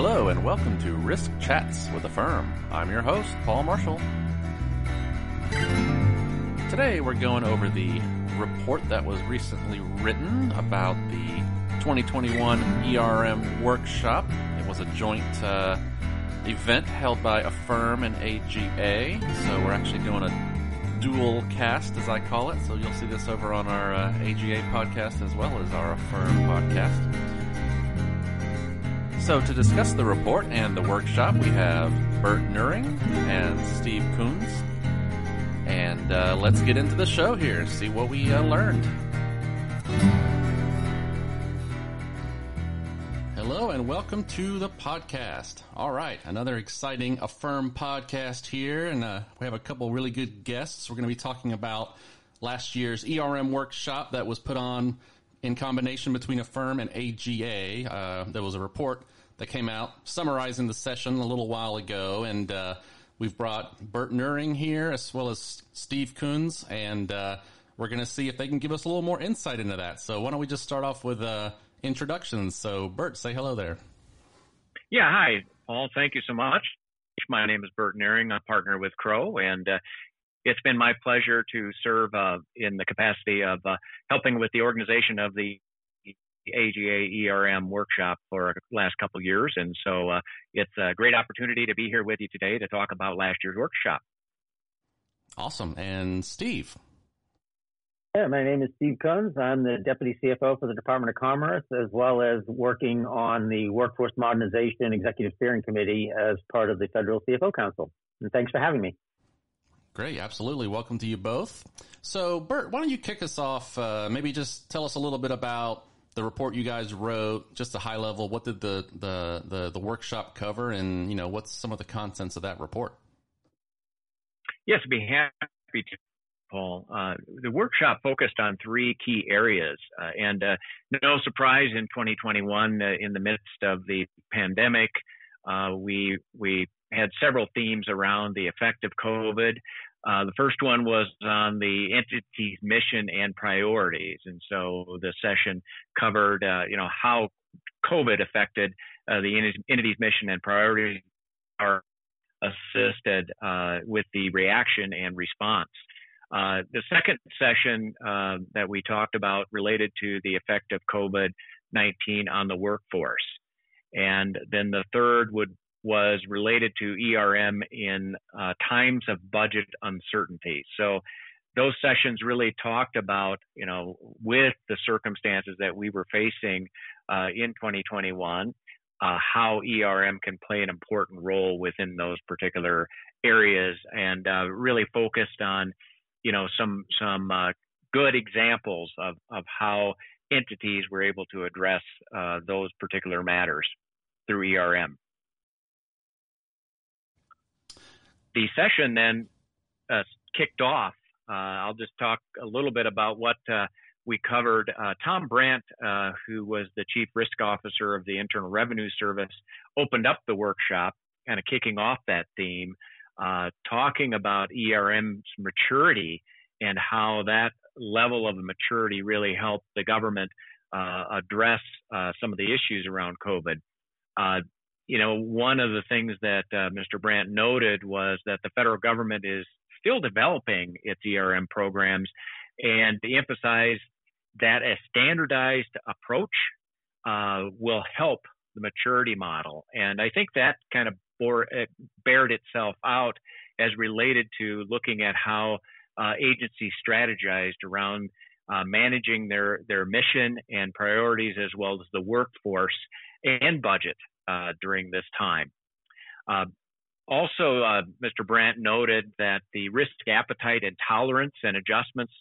Hello, and welcome to Risk Chats with the Firm. I'm your host, Paul Marshall. Today, we're going over the report that was recently written about the 2021 ERM workshop. It was a joint uh, event held by AFERM and AGA, so we're actually doing a dual cast, as I call it. So you'll see this over on our uh, AGA podcast as well as our AFERM podcast. So to discuss the report and the workshop, we have Bert Nuehring and Steve Kunze. And uh, let's get into the show here see what we uh, learned. Hello and welcome to the podcast. All right, another exciting AFERM podcast here, and uh, we have a couple really good guests. We're going to be talking about last year's ERM workshop that was put on in combination between AFERM and AGA. Uh, there was a report that came out summarizing the session a little while ago, and uh, we've brought Bert Nuehring here as well as Steve Kunze, and uh, we're going to see if they can give us a little more insight into that. So why don't we just start off with uh, introductions? So Bert, say hello there. Yeah, hi, Paul. Thank you so much. My name is Bert Nuehring. I'm partner with Crowe, and uh, it's been my pleasure to serve uh, in the capacity of uh, helping with the organization of the AGA ERM workshop for the last couple years. And so uh, it's a great opportunity to be here with you today to talk about last year's workshop. Awesome. And Steve. Yeah, my name is Steve Kunze. I'm the Deputy CFO for the Department of Commerce, as well as working on the Workforce Modernization Executive Steering Committee as part of the Federal CFO Council. And thanks for having me. Great, absolutely. Welcome to you both. So, Bert, why don't you kick us off? Uh, maybe just tell us a little bit about the report you guys wrote, just a high level. What did the, the, the, the workshop cover and, you know, what's some of the contents of that report? Yes, be happy to, Paul. Uh, the workshop focused on three key areas. Uh, and uh, no surprise in 2021, uh, in the midst of the pandemic, uh, we, we had several themes around the effect of COVID, uh, the first one was on the entity's mission and priorities, and so the session covered, uh, you know, how COVID affected uh, the entity's mission and priorities are assisted uh, with the reaction and response. Uh, the second session that we talked about related to the effect of COVID-19 on the workforce, and then the third would was related to ERM in uh, times of budget uncertainty. So those sessions really talked about, you know, with the circumstances that we were facing uh, in 2021, uh, how ERM can play an important role within those particular areas, and uh, really focused on, you know, some some uh, good examples of of how entities were able to address uh, those particular matters through ERM. The session then uh, kicked off. Uh, I'll just talk a little bit about what uh, we covered. Uh, Tom Brandt, uh, who was the chief risk officer of the Internal Revenue Service, opened up the workshop, kind of kicking off that theme, uh, talking about ERM's maturity and how that level of maturity really helped the government address some of the issues around COVID you know, one of the things that uh, Mr. Brandt noted was that the federal government is still developing its ERM programs and to emphasize that a standardized approach uh, will help the maturity model. And I think that kind of bore, it bared itself out as related to looking at how uh, agencies strategized around uh, managing their, their mission and priorities as well as the workforce and budget uh, during this time. Uh, also, uh, Mr. Brandt noted that the risk appetite and tolerance and adjustments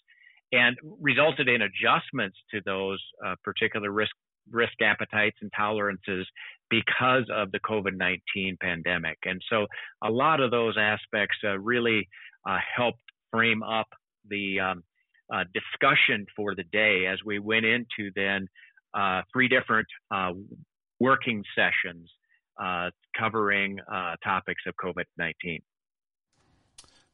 and resulted in adjustments to those uh, particular risk risk appetites and tolerances because of the COVID-19 pandemic. And so a lot of those aspects uh, really helped frame up the um, uh, discussion for the day as we went into then uh, three different uh, working sessions uh, covering uh, topics of COVID 19.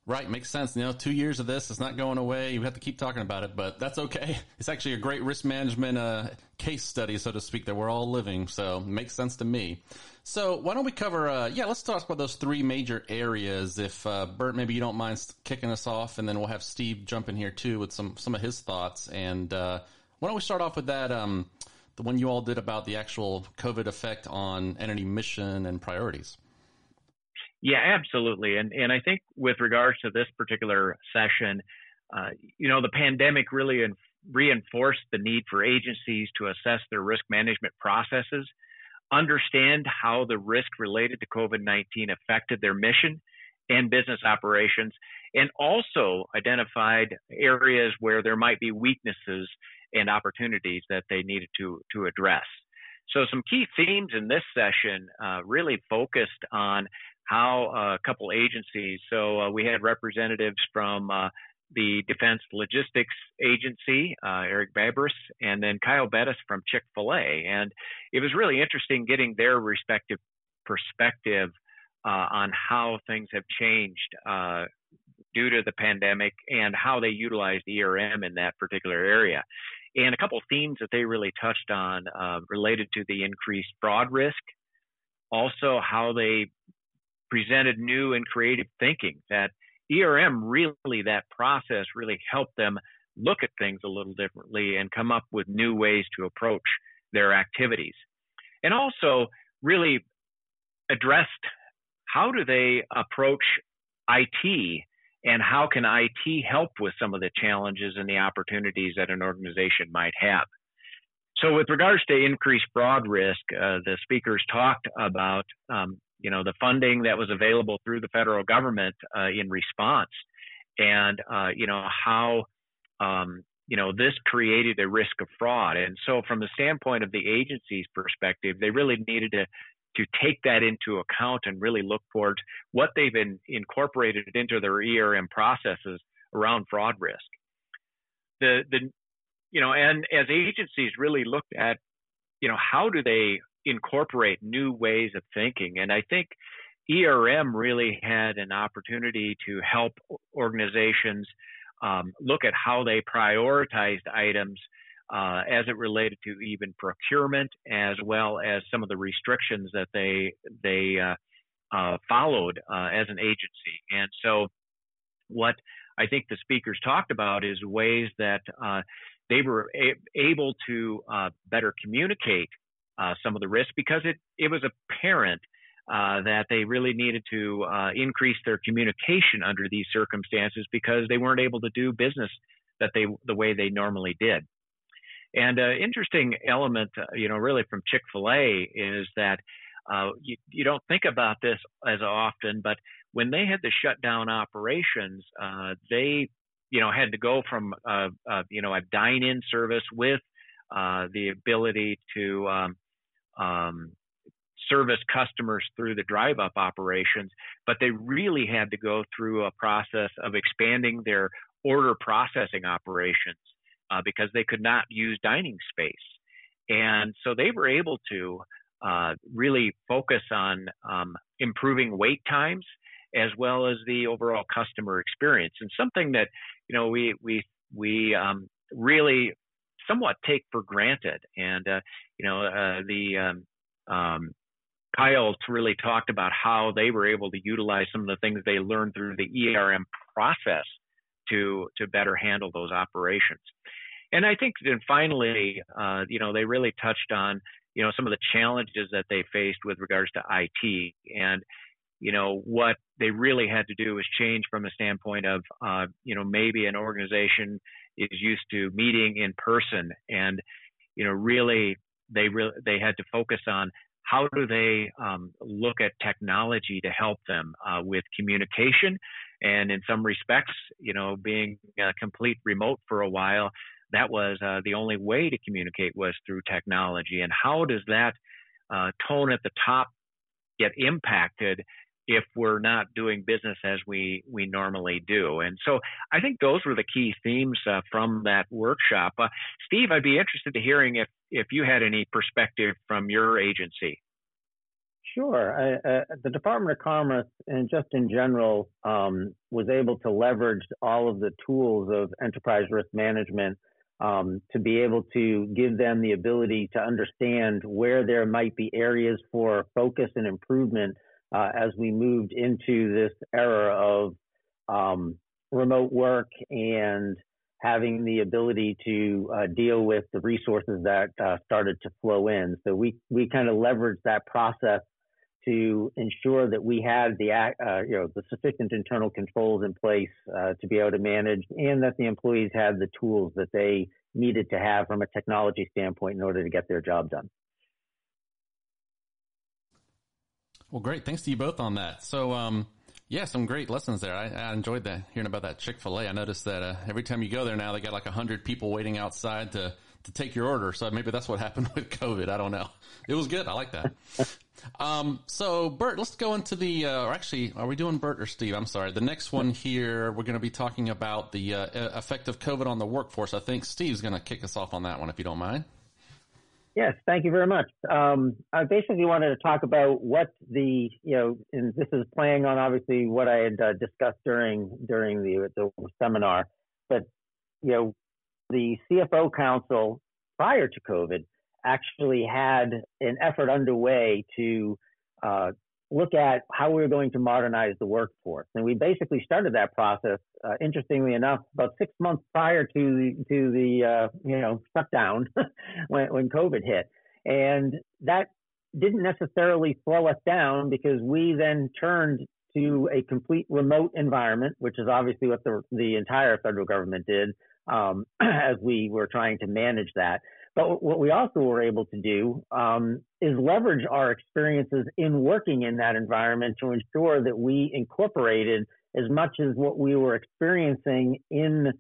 Right, makes sense. You know, two years of this is not going away. You have to keep talking about it, but that's okay. It's actually a great risk management uh, case study, so to speak, that we're all living. So makes sense to me. So why don't we cover? Uh, yeah, let's talk about those three major areas. If uh, Bert, maybe you don't mind kicking us off, and then we'll have Steve jump in here too with some some of his thoughts. And uh, why don't we start off with that? Um, the one you all did about the actual COVID effect on entity mission and priorities. Yeah, absolutely. And and I think with regards to this particular session, uh, you know, the pandemic really in, reinforced the need for agencies to assess their risk management processes, understand how the risk related to COVID-19 affected their mission and business operations, and also identified areas where there might be weaknesses and opportunities that they needed to to address. So some key themes in this session uh, really focused on how uh, a couple agencies. So uh, we had representatives from uh, the Defense Logistics Agency, uh, Eric Babris, and then Kyle Bettis from Chick Fil A, and it was really interesting getting their respective perspective uh, on how things have changed uh, due to the pandemic and how they utilized ERM in that particular area. And a couple of themes that they really touched on related to the increased fraud risk also how they presented new and creative thinking that ERM really that process really helped them look at things a little differently and come up with new ways to approach their activities. And also really addressed how do they approach IT and how can IT help with some of the challenges and the opportunities that an organization might have. So, with regards to increased fraud risk, uh, the speakers talked about um, you know the funding that was available through the federal government uh, in response, and uh, you know how um, you know this created a risk of fraud. And so, from the standpoint of the agency's perspective, they really needed to to take that into account and really look towards what they've in, incorporated into their ERM processes around fraud risk. The the you know, and as agencies really looked at, you know, how do they incorporate new ways of thinking. And I think ERM really had an opportunity to help organizations um, look at how they prioritized items uh, as it related to even procurement, as well as some of the restrictions that they they uh, uh, followed uh, as an agency. And so, what I think the speakers talked about is ways that uh, they were a- able to better communicate some of the risks because it, it was apparent uh, that they really needed to uh, increase their communication under these circumstances because they weren't able to do business that they the way they normally did. And an uh, interesting element, uh, you know, really from Chick Fil A is that uh, you, you don't think about this as often, but when they had to shut down operations, they you know had to go from you know a dine-in service with uh, the ability to um, um, service customers through the drive up operations, but they really had to go through a process of expanding their order processing operations uh, because they could not use dining space. And so they were able to uh, really focus on um, improving wait times as well as the overall customer experience. And something that you know we we we um, really somewhat take for granted. And uh, you know, uh, the um, um, Kyle really talked about how they were able to utilize some of the things they learned through the ERM process to to better handle those operations. And I think then finally, uh, you know, they really touched on you know some of the challenges that they faced with regards to IT and you know what they really had to do was change from a standpoint of uh, you know maybe an organization is used to meeting in person. And you know really they really they had to focus on how do they um, look at technology to help them uh, with communication. And in some respects you know being uh, complete remote for a while that was uh, the only way to communicate was through technology and how does that uh, tone at the top get impacted if we're not doing business as we we normally do. And so I think those were the key themes uh, from that workshop. Uh, Steve, I'd be interested to hearing if if you had any perspective from your agency. Sure. Uh, the Department of Commerce, and just in general, um, was able to leverage all of the tools of enterprise risk management um, to be able to give them the ability to understand where there might be areas for focus and improvement uh, as we moved into this era of um, remote work and having the ability to uh, deal with the resources that uh, started to flow in. So we we kind of leveraged that process to ensure that we had the uh, you know the sufficient internal controls in place uh, to be able to manage, and that the employees had the tools that they needed to have from a technology standpoint in order to get their job done. Well, great. Thanks to you both on that. So, um, yeah, some great lessons there. I, I enjoyed that hearing about that Chick Fil A. I noticed that uh, every time you go there now, they got like a hundred people waiting outside to to take your order. So maybe that's what happened with COVID. I don't know. It was good. I like that. um, so Bert, let's go into the, uh, or actually, are we doing Bert or Steve? I'm sorry. The next one here, we're going to be talking about the uh, effect of COVID on the workforce. I think Steve's going to kick us off on that one, if you don't mind. Yes, thank you very much. Um, I basically wanted to talk about what the, you know, and this is playing on obviously what I had uh, discussed during during the, the seminar, but you know, the CFO Council prior to COVID actually had an effort underway to uh, look at how we were going to modernize the workforce. And we basically started that process, uh, interestingly enough, about six months prior to the, to the uh, you know shutdown when, when COVID hit. And that didn't necessarily slow us down because we then turned to a complete remote environment, which is obviously what the, the entire federal government did um, as we were trying to manage that. But what we also were able to do um, is leverage our experiences in working in that environment to ensure that we incorporated as much as what we were experiencing in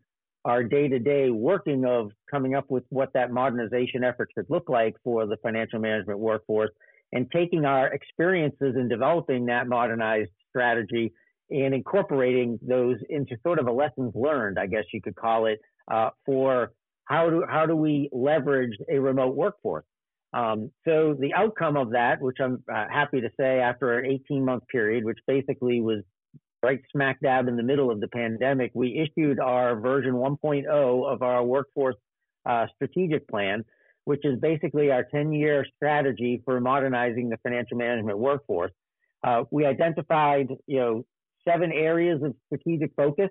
our day to day working of coming up with what that modernization effort should look like for the financial management workforce and taking our experiences in developing that modernized strategy and incorporating those into sort of a lessons learned, I guess you could call it, uh, for how do how do we leverage a remote workforce? Um, so the outcome of that, which I'm uh, happy to say, after an 18 month period, which basically was right smack dab in the middle of the pandemic, we issued our version 1.0 of our workforce uh, strategic plan, which is basically our 10 year strategy for modernizing the financial management workforce. Uh, we identified, you know, seven areas of strategic focus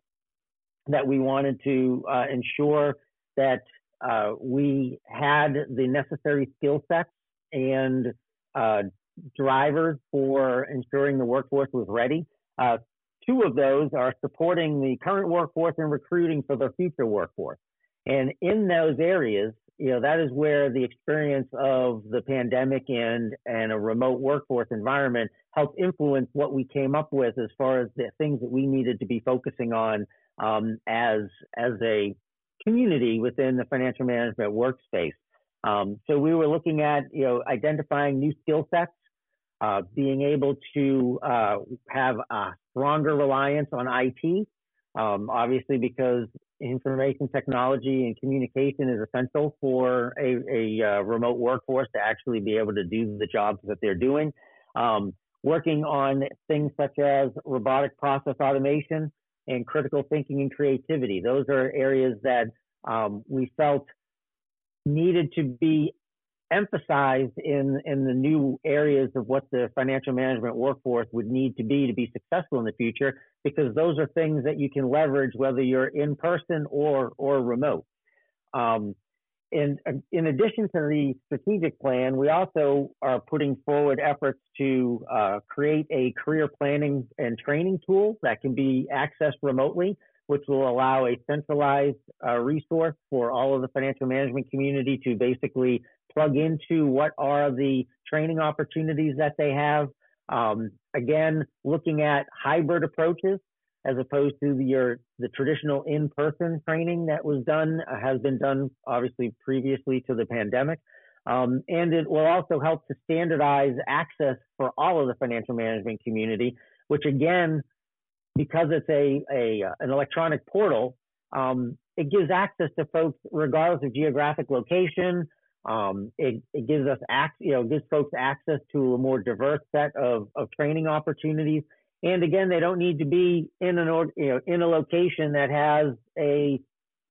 that we wanted to uh, ensure that uh, we had the necessary skill sets and uh, drivers for ensuring the workforce was ready. Uh, two of those are supporting the current workforce and recruiting for the future workforce. And in those areas, you know, that is where the experience of the pandemic and, and a remote workforce environment helped influence what we came up with as far as the things that we needed to be focusing on um, as as a community within the financial management workspace. Um, so we were looking at you know identifying new skill sets, uh, being able to uh, have a stronger reliance on IT, um, obviously because information technology and communication is essential for a, a uh, remote workforce to actually be able to do the jobs that they're doing. Um, working on things such as robotic process automation, and critical thinking and creativity. Those are areas that um, we felt needed to be emphasized in in the new areas of what the financial management workforce would need to be to be successful in the future because those are things that you can leverage whether you're in person or or remote um, in, in addition to the strategic plan, we also are putting forward efforts to uh, create a career planning and training tool that can be accessed remotely, which will allow a centralized uh, resource for all of the financial management community to basically plug into what are the training opportunities that they have. Um, again, looking at hybrid approaches as opposed to the, your the traditional in-person training that was done uh, has been done obviously previously to the pandemic. Um, and it will also help to standardize access for all of the financial management community, which again, because it's a, a an electronic portal, um, it gives access to folks regardless of geographic location, Um, it, it, gives us ac- you know gives folks access to a more diverse set of, of training opportunities. And again, they don't need to be in an you know in a location that has a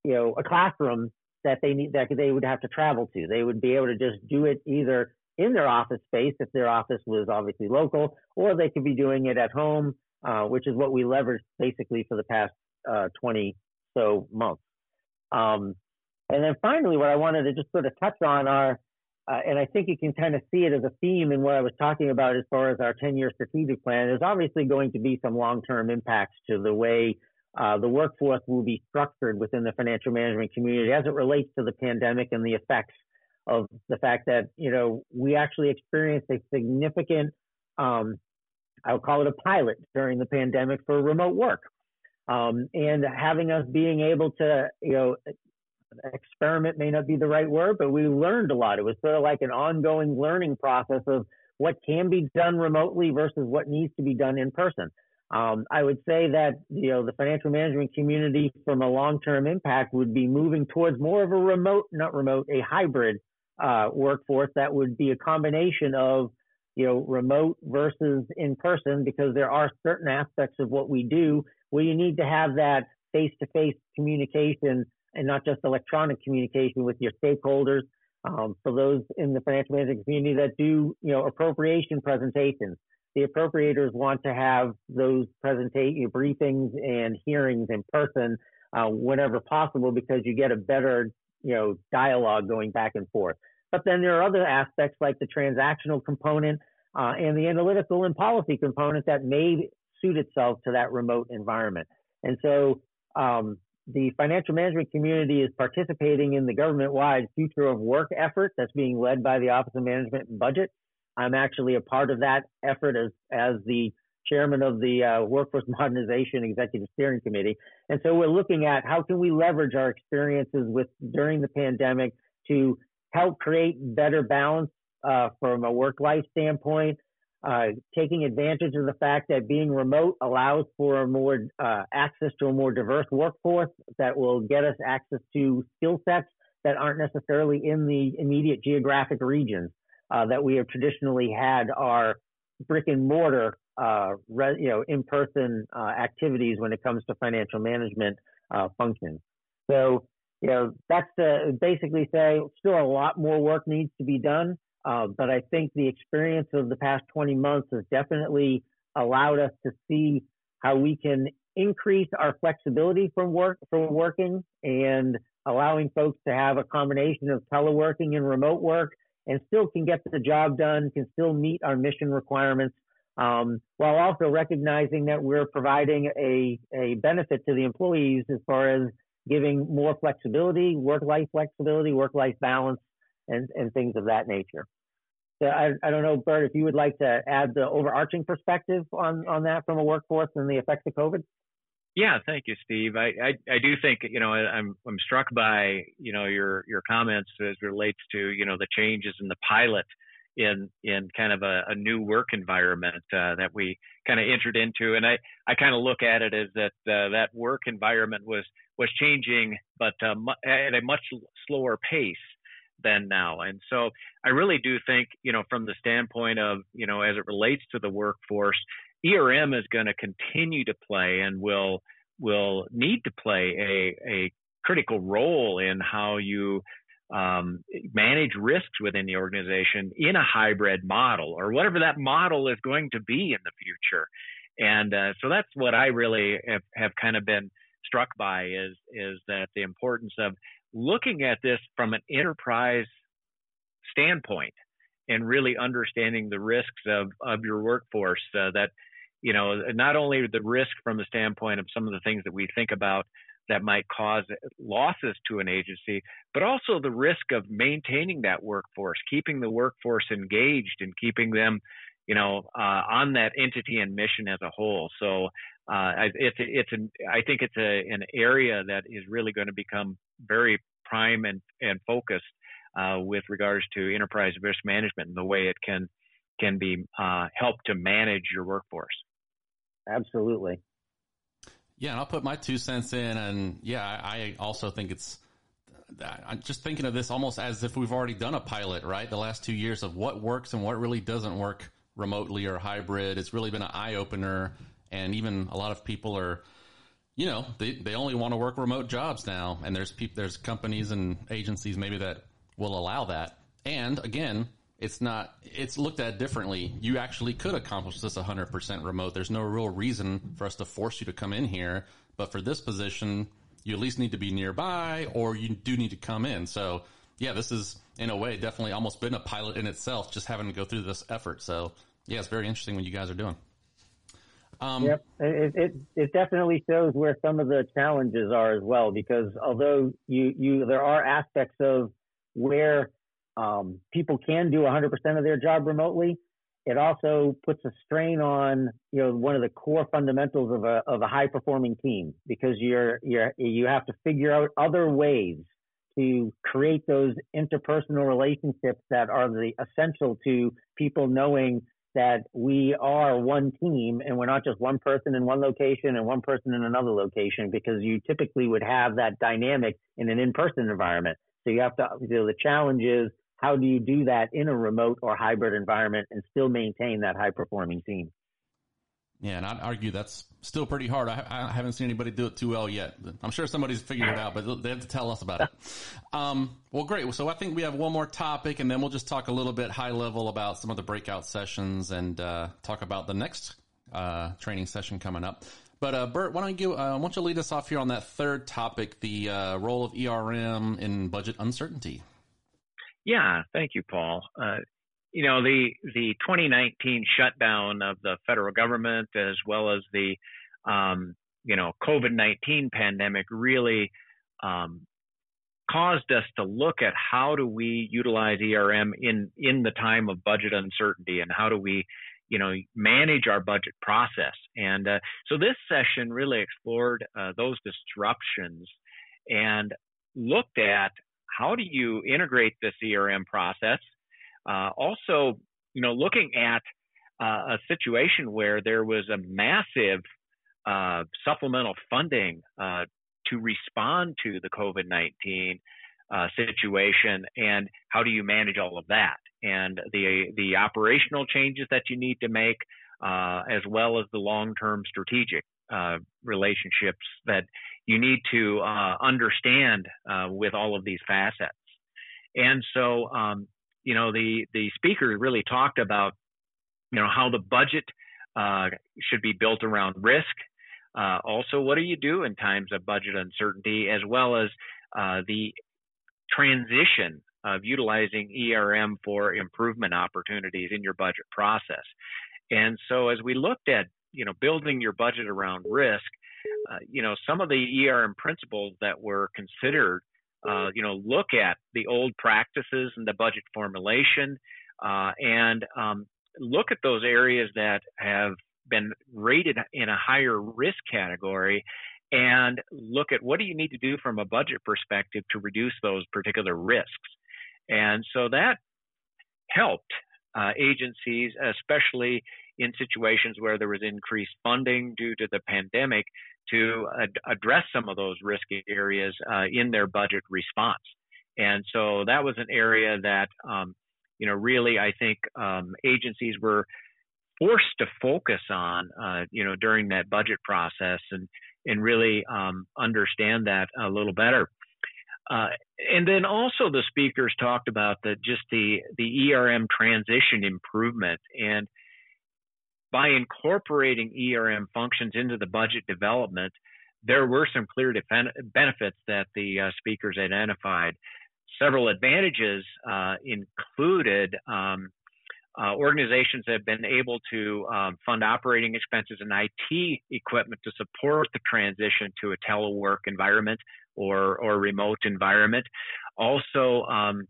you know a classroom that they need that they would have to travel to. They would be able to just do it either in their office space if their office was obviously local, or they could be doing it at home, uh, which is what we leveraged basically for the past uh, 20 so months. Um, and then finally, what I wanted to just sort of touch on are, uh, and I think you can kind of see it as a theme in what I was talking about as far as our 10 year strategic plan. There's obviously going to be some long term impacts to the way uh, the workforce will be structured within the financial management community as it relates to the pandemic and the effects of the fact that, you know, we actually experienced a significant, um, I'll call it a pilot during the pandemic for remote work. Um, and having us being able to, you know, experiment may not be the right word, but we learned a lot. It was sort of like an ongoing learning process of what can be done remotely versus what needs to be done in person. Um, I would say that you know the financial management community, from a long-term impact, would be moving towards more of a remote, not remote, a hybrid uh, workforce that would be a combination of you know remote versus in person, because there are certain aspects of what we do where you need to have that face-to-face communication and not just electronic communication with your stakeholders. Um, for those in the financial management community that do you know appropriation presentations the appropriators want to have those presentation briefings and hearings in person uh, whenever possible because you get a better you know dialogue going back and forth. But then there are other aspects like the transactional component uh, and the analytical and policy component that may suit itself to that remote environment. And so um, the financial management community is participating in the government-wide future of work effort that's being led by the Office of Management and Budget. I'm actually a part of that effort as, as the chairman of the uh, Workforce Modernization Executive Steering Committee. And so we're looking at how can we leverage our experiences with during the pandemic to help create better balance uh, from a work-life standpoint, uh, taking advantage of the fact that being remote allows for more uh, access to a more diverse workforce that will get us access to skill sets that aren't necessarily in the immediate geographic regions uh, that we have traditionally had our brick and mortar, uh, re, you know, in-person uh, activities when it comes to financial management functions. So, you know, that's to basically say still a lot more work needs to be done. Uh, but I think the experience of the past 20 months has definitely allowed us to see how we can increase our flexibility from work from working and allowing folks to have a combination of teleworking and remote work and still can get the job done, can still meet our mission requirements, um, while also recognizing that we're providing a, a benefit to the employees as far as giving more flexibility, work-life flexibility, work-life balance, and, and things of that nature. So I, I don't know, Bert, if you would like to add the overarching perspective on, on that from a workforce and the effects of COVID? Yeah, thank you, Steve. I, I, I do think you know I'm I'm struck by you know your your comments as relates to you know the changes in the pilot in in kind of a, a new work environment uh, that we kind of entered into, and I I kind of look at it as that uh, that work environment was was changing, but uh, at a much slower pace than now. And so I really do think, you know, from the standpoint of, you know, as it relates to the workforce, ERM is going to continue to play and will will need to play a, a critical role in how you um, manage risks within the organization in a hybrid model or whatever that model is going to be in the future. And uh, so that's what I really have, have kind of been struck by is is that the importance of looking at this from an enterprise standpoint and really understanding the risks of of your workforce uh, that you know, not only the risk from the standpoint of some of the things that we think about that might cause losses to an agency, but also the risk of maintaining that workforce, keeping the workforce engaged and keeping them, you know, uh, on that entity and mission as a whole. So uh, it's it's an I think it's a, an area that is really going to become very prime and and focused uh, with regards to enterprise risk management and the way it can can be uh, helped to manage your workforce. Absolutely. Yeah, and I'll put my two cents in, and yeah, I also think it's I'm just thinking of this almost as if we've already done a pilot, right? The last two years of what works and what really doesn't work remotely or hybrid. It's really been an eye opener. And even a lot of people are, you know, they, they only want to work remote jobs now. And there's people, there's companies and agencies maybe that will allow that. And again, it's not, it's looked at differently. You actually could accomplish this 100% remote. There's no real reason for us to force you to come in here. But for this position, you at least need to be nearby or you do need to come in. So yeah, this is in a way definitely almost been a pilot in itself, just having to go through this effort. So yeah, it's very interesting what you guys are doing. Um, yep, it, it, it definitely shows where some of the challenges are as well. Because although you you there are aspects of where um, people can do 100% of their job remotely, it also puts a strain on you know one of the core fundamentals of a of a high performing team because you're you're you have to figure out other ways to create those interpersonal relationships that are the essential to people knowing that we are one team and we're not just one person in one location and one person in another location because you typically would have that dynamic in an in-person environment. So you have to, you know, the challenge is how do you do that in a remote or hybrid environment and still maintain that high performing team? Yeah, and I'd argue that's still pretty hard. I, I, haven't seen anybody do it too well yet. I'm sure somebody's figured it out, but they have to tell us about it. Um, well, great. So I think we have one more topic, and then we'll just talk a little bit high level about some of the breakout sessions and uh, talk about the next uh, training session coming up. But uh, Bert, why don't you uh, why don't you lead us off here on that third topic, the uh, role of ERM in budget uncertainty? Yeah, thank you, Paul. Uh, you know, the the 2019 shutdown of the federal government as well as the um, you know COVID-19 pandemic really um, caused us to look at how do we utilize ERM in in the time of budget uncertainty and how do we you know manage our budget process. And uh, so this session really explored uh, those disruptions and looked at how do you integrate this ERM process uh, also, you know, looking at uh, a situation where there was a massive uh, supplemental funding uh, to respond to the COVID 19 uh, situation, and how do you manage all of that, and the the operational changes that you need to make, uh, as well as the long term strategic relationships that you need to understand with all of these facets. And so, um, you know, the the speaker really talked about, you know, how the budget uh, should be built around risk. Uh, also, what do you do in times of budget uncertainty, as well as uh, the transition of utilizing ERM for improvement opportunities in your budget process. And so, as we looked at, you know, building your budget around risk, uh, you know, some of the ERM principles that were considered uh, you know, look at the old practices and the budget formulation, uh, and um, look at those areas that have been rated in a higher risk category, and look at what do you need to do from a budget perspective to reduce those particular risks. And so that helped uh, agencies, especially in situations where there was increased funding due to the pandemic, to ad- address some of those risky areas uh, in their budget response. And so that was an area that, um, you know, really I think um, agencies were forced to focus on, uh, you know, during that budget process and and really um, understand that a little better. Uh, and then also the speakers talked about the just the the ERM transition improvement and by incorporating ERM functions into the budget development, there were some clear benefits that the uh, speakers identified. Several advantages uh, included um, uh, organizations have been able to um, fund operating expenses and IT equipment to support the transition to a telework environment or, or remote environment. Also, um,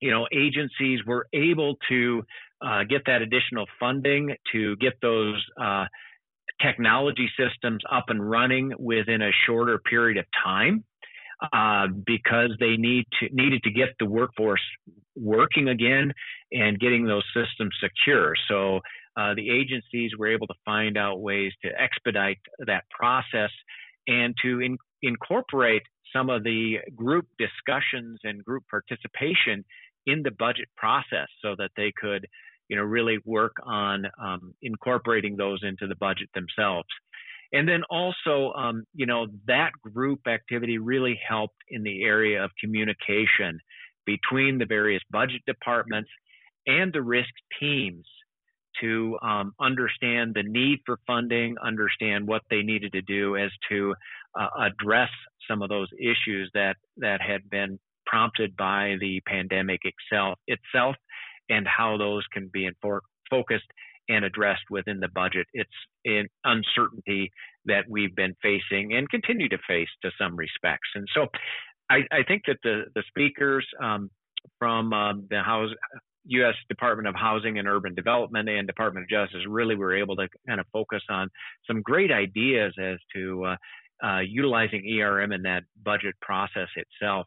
you know, agencies were able to uh, get that additional funding to get those uh, technology systems up and running within a shorter period of time uh, because they need to needed to get the workforce working again and getting those systems secure. So uh, the agencies were able to find out ways to expedite that process and to in, incorporate some of the group discussions and group participation in the budget process so that they could, you know, really work on um, incorporating those into the budget themselves. And then also, um, you know, that group activity really helped in the area of communication between the various budget departments and the risk teams to um, understand the need for funding, understand what they needed to do as to uh, address some of those issues that that had been prompted by the pandemic itself, itself and how those can be infor- focused and addressed within the budget. It's an uncertainty that we've been facing and continue to face to some respects. And so I, I think that the, the speakers um, from um, the House, U.S. Department of Housing and Urban Development and Department of Justice really were able to kind of focus on some great ideas as to uh, uh, utilizing ERM in that budget process itself.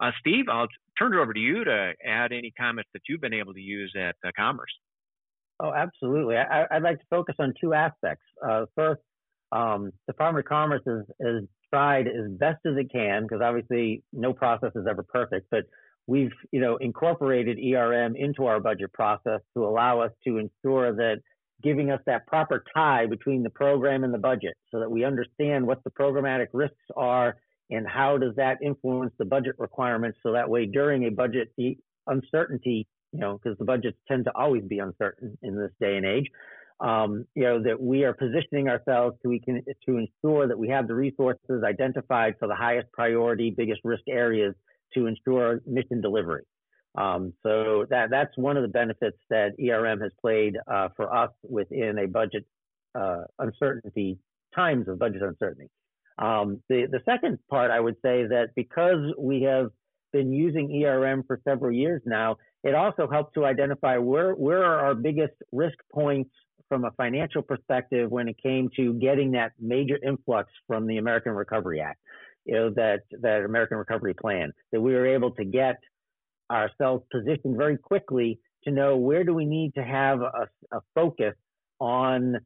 Uh, Steve, I'll turn it over to you to add any comments that you've been able to use at uh, Commerce. Oh, absolutely. I, would like to focus on two aspects. Uh, first, um, Department of Commerce has, has tried as best as it can, because obviously no process is ever perfect, but we've you know incorporated ERM into our budget process to allow us to ensure that giving us that proper tie between the program and the budget so that we understand what the programmatic risks are and how does that influence the budget requirements so that way during a budget uncertainty you know because the budgets tend to always be uncertain in this day and age um, you know that we are positioning ourselves to we can to ensure that we have the resources identified for the highest priority biggest risk areas to ensure mission delivery um, so that that's one of the benefits that ERM has played uh, for us within a budget uh, uncertainty times of budget uncertainty. Um, the the second part I would say that because we have been using ERM for several years now, it also helped to identify where where are our biggest risk points from a financial perspective when it came to getting that major influx from the American Recovery Act, you know that that American Recovery Plan that we were able to get ourselves positioned very quickly to know where do we need to have a, a focus on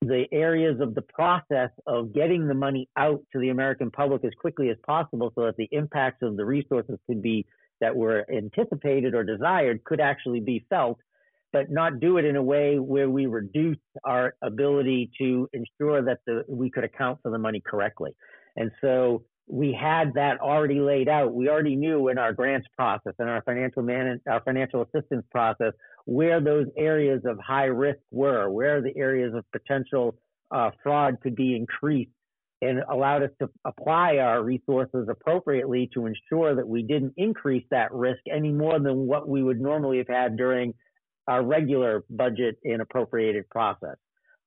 the areas of the process of getting the money out to the American public as quickly as possible so that the impacts of the resources could be that were anticipated or desired could actually be felt, but not do it in a way where we reduce our ability to ensure that the, we could account for the money correctly. And so we had that already laid out. We already knew in our grants process and our financial man, our financial assistance process where those areas of high risk were, where the areas of potential uh, fraud could be increased, and allowed us to apply our resources appropriately to ensure that we didn't increase that risk any more than what we would normally have had during our regular budget and appropriated process.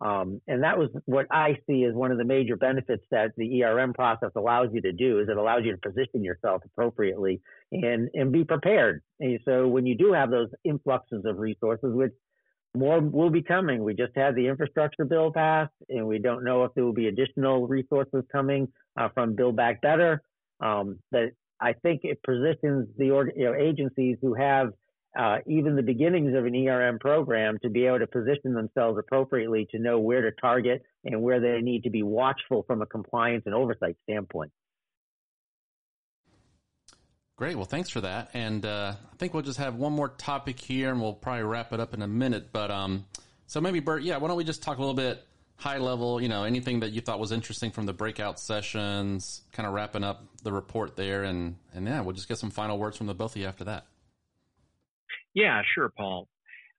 Um, and that was what I see as one of the major benefits that the ERM process allows you to do is it allows you to position yourself appropriately and, and be prepared. And so when you do have those influxes of resources, which more will be coming, we just had the infrastructure bill passed and we don't know if there will be additional resources coming uh, from Build Back Better. Um, but I think it positions the you know, agencies who have uh, even the beginnings of an ERM program to be able to position themselves appropriately to know where to target and where they need to be watchful from a compliance and oversight standpoint. Great. Well, thanks for that. And uh, I think we'll just have one more topic here, and we'll probably wrap it up in a minute. But um, so maybe Bert, yeah, why don't we just talk a little bit high level? You know, anything that you thought was interesting from the breakout sessions, kind of wrapping up the report there, and and yeah, we'll just get some final words from the both of you after that. Yeah, sure, Paul.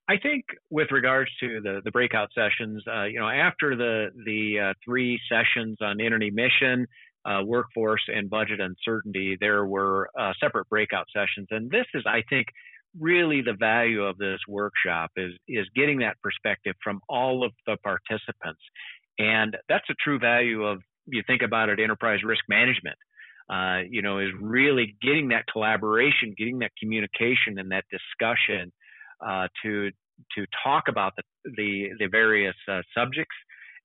I think with regards to the, the breakout sessions, uh, you know, after the the uh, three sessions on entity mission, uh, workforce, and budget uncertainty, there were uh, separate breakout sessions, and this is, I think, really the value of this workshop is is getting that perspective from all of the participants, and that's a true value of you think about it, enterprise risk management uh, you know, is really getting that collaboration, getting that communication and that discussion uh, to to talk about the the, the various uh, subjects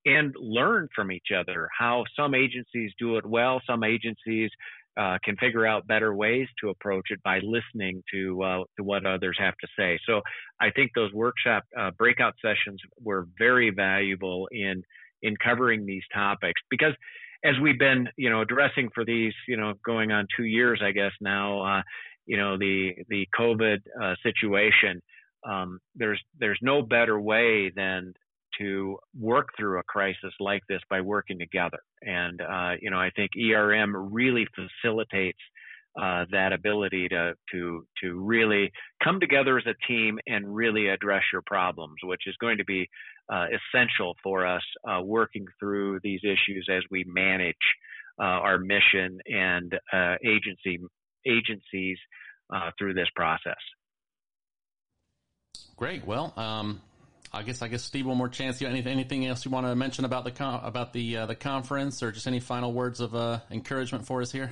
and learn from each other. How some agencies do it well, some agencies uh, can figure out better ways to approach it by listening to uh, to what others have to say. So I think those workshop breakout sessions were very valuable in in covering these topics because as we've been, you know, addressing for these, you know, going on two years, I guess now, uh, you know, the the COVID uh, situation, um, there's there's no better way than to work through a crisis like this by working together. And uh, you know, I think ERM really facilitates uh, that ability to to to really come together as a team and really address your problems, which is going to be uh, essential for us uh, working through these issues as we manage uh, our mission and uh, agency agencies uh, through this process. Great. Well, um, I guess I guess Steve, one more chance. You anything anything else you want to mention about the con- about the the conference, or just any final words of encouragement for us here?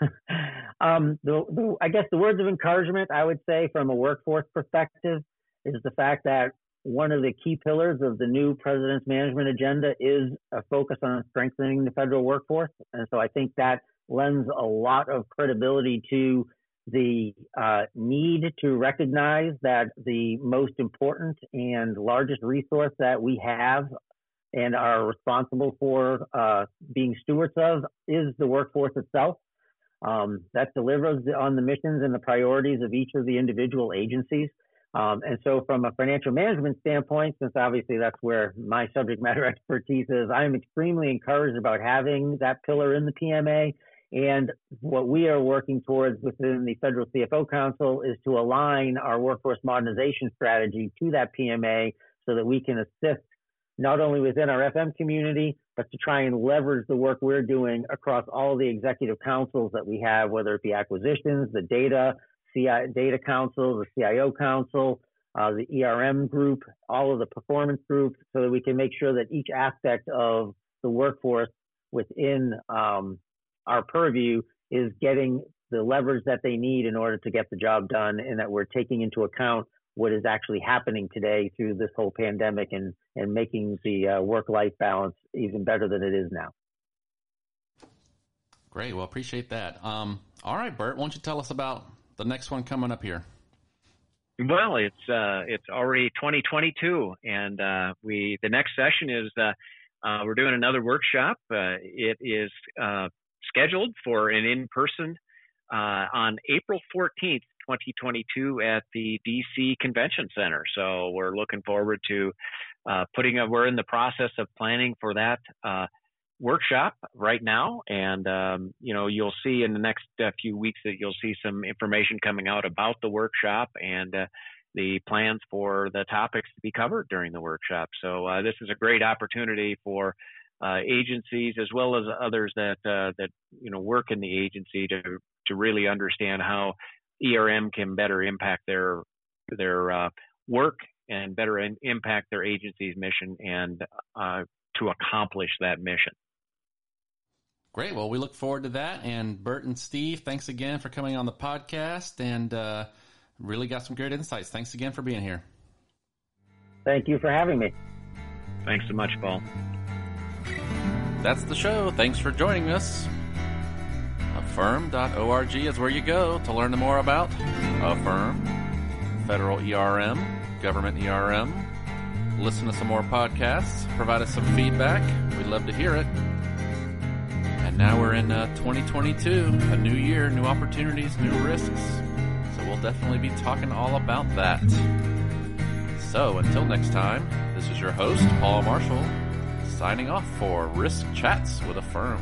um, the, the, I guess the words of encouragement I would say from a workforce perspective is the fact that one of the key pillars of the new president's management agenda is a focus on strengthening the federal workforce. And so I think that lends a lot of credibility to the uh, need to recognize that the most important and largest resource that we have and are responsible for uh, being stewards of is the workforce itself. Um, that delivers on the missions and the priorities of each of the individual agencies. Um, and so, from a financial management standpoint, since obviously that's where my subject matter expertise is, I'm extremely encouraged about having that pillar in the PMA. And what we are working towards within the Federal CFO Council is to align our workforce modernization strategy to that PMA so that we can assist not only within our FM community, but to try and leverage the work we're doing across all the executive councils that we have, whether it be acquisitions, the data, CI, data council, the CIO council, uh, the ERM group, all of the performance groups, so that we can make sure that each aspect of the workforce within um, our purview is getting the leverage that they need in order to get the job done, and that we're taking into account what is actually happening today through this whole pandemic and, and making the uh, work life balance even better than it is now. Great. Well, appreciate that. Um, all right, Bert, why don't you tell us about the next one coming up here? Well, it's uh, it's already 2022, and uh, we the next session is uh, uh we're doing another workshop. Uh, it is uh, scheduled for an in-person on April 14th 2022 at the DC Convention Center. So we're looking forward to putting a, we're in the process of planning for that workshop right now. And, um, you know, you'll see in the next uh, few weeks that you'll see some information coming out about the workshop and uh, the plans for the topics to be covered during the workshop. So uh, this is a great opportunity for uh, agencies as well as others that that you know work in the agency to to really understand how ERM can better impact their their uh, work and better in, impact their agency's mission and uh, to accomplish that mission. Great. Well, we look forward to that. And Bert and Steve, thanks again for coming on the podcast and uh, really got some great insights. Thanks again for being here. Thank you for having me. Thanks so much, Paul. That's the show. Thanks for joining us. AFERM.org is where you go to learn more about AFERM, federal ERM, government ERM. Listen to some more podcasts, provide us some feedback. We'd love to hear it. Now we're in uh, 2022, a new year, new opportunities, new risks. So we'll definitely be talking all about that. So until next time, this is your host, Paul Marshall, signing off for Risk Chats with AFERM.